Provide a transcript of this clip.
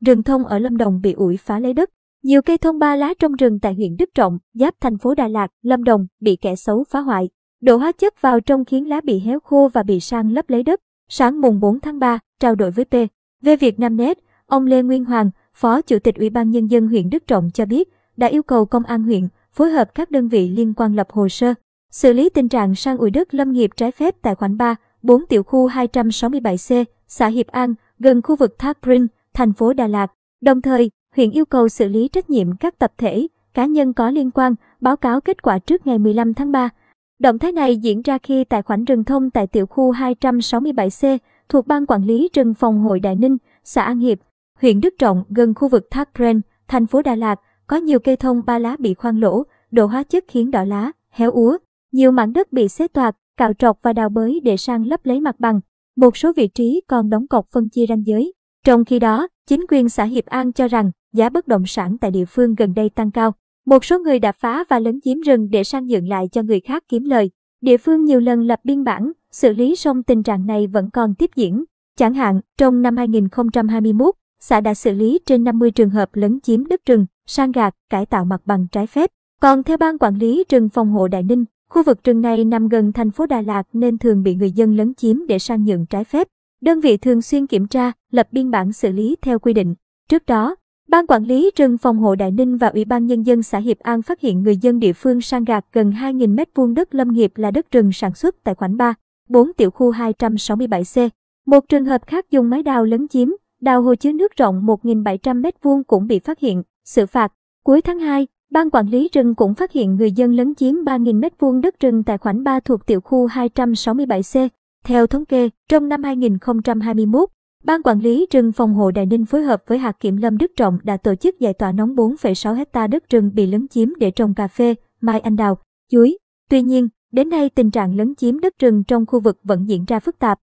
rừng thông ở Lâm Đồng bị ủi phá lấy đất. Nhiều cây thông ba lá trong rừng tại huyện Đức Trọng, giáp thành phố Đà Lạt, Lâm Đồng bị kẻ xấu phá hoại. Đổ hóa chất vào trong khiến lá bị héo khô và bị sang lấp lấy đất. Sáng mùng 4 tháng 3, trao đổi với P. Về Việt Nam Net, ông Lê Nguyên Hoàng, Phó Chủ tịch Ủy ban Nhân dân huyện Đức Trọng cho biết, đã yêu cầu công an huyện phối hợp các đơn vị liên quan lập hồ sơ, xử lý tình trạng sang ủi đất lâm nghiệp trái phép tại khoản 3, 4 tiểu khu 267C, xã Hiệp An, gần khu vực Thác Brin, thành phố Đà Lạt. Đồng thời, huyện yêu cầu xử lý trách nhiệm các tập thể, cá nhân có liên quan, báo cáo kết quả trước ngày 15 tháng 3. Động thái này diễn ra khi tại khoản rừng thông tại tiểu khu 267C thuộc Ban Quản lý rừng phòng hội Đại Ninh, xã An Hiệp, huyện Đức Trọng gần khu vực Thác Bren, thành phố Đà Lạt, có nhiều cây thông ba lá bị khoan lỗ, độ hóa chất khiến đỏ lá, héo úa. Nhiều mảng đất bị xế toạc, cạo trọc và đào bới để sang lấp lấy mặt bằng. Một số vị trí còn đóng cọc phân chia ranh giới. Trong khi đó, chính quyền xã Hiệp An cho rằng giá bất động sản tại địa phương gần đây tăng cao. Một số người đã phá và lấn chiếm rừng để sang nhượng lại cho người khác kiếm lời. Địa phương nhiều lần lập biên bản, xử lý xong tình trạng này vẫn còn tiếp diễn. Chẳng hạn, trong năm 2021, xã đã xử lý trên 50 trường hợp lấn chiếm đất rừng, sang gạt, cải tạo mặt bằng trái phép. Còn theo ban quản lý rừng phòng hộ Đại Ninh, khu vực rừng này nằm gần thành phố Đà Lạt nên thường bị người dân lấn chiếm để sang nhượng trái phép. Đơn vị thường xuyên kiểm tra, lập biên bản xử lý theo quy định. Trước đó, Ban quản lý rừng phòng hộ Đại Ninh và Ủy ban Nhân dân xã Hiệp An phát hiện người dân địa phương sang gạt gần 2.000 m2 đất lâm nghiệp là đất rừng sản xuất tại khoảnh 3, 4 tiểu khu 267C. Một trường hợp khác dùng máy đào lấn chiếm, đào hồ chứa nước rộng 1.700 m2 cũng bị phát hiện, xử phạt. Cuối tháng 2, Ban quản lý rừng cũng phát hiện người dân lấn chiếm 3.000 m2 đất rừng tại khoảnh 3 thuộc tiểu khu 267C. Theo thống kê, trong năm 2021, Ban quản lý rừng phòng hộ Đại Ninh phối hợp với hạt kiểm lâm Đức Trọng đã tổ chức giải tỏa nóng 4,6 hecta đất rừng bị lấn chiếm để trồng cà phê, mai anh đào, chuối. Tuy nhiên, đến nay tình trạng lấn chiếm đất rừng trong khu vực vẫn diễn ra phức tạp.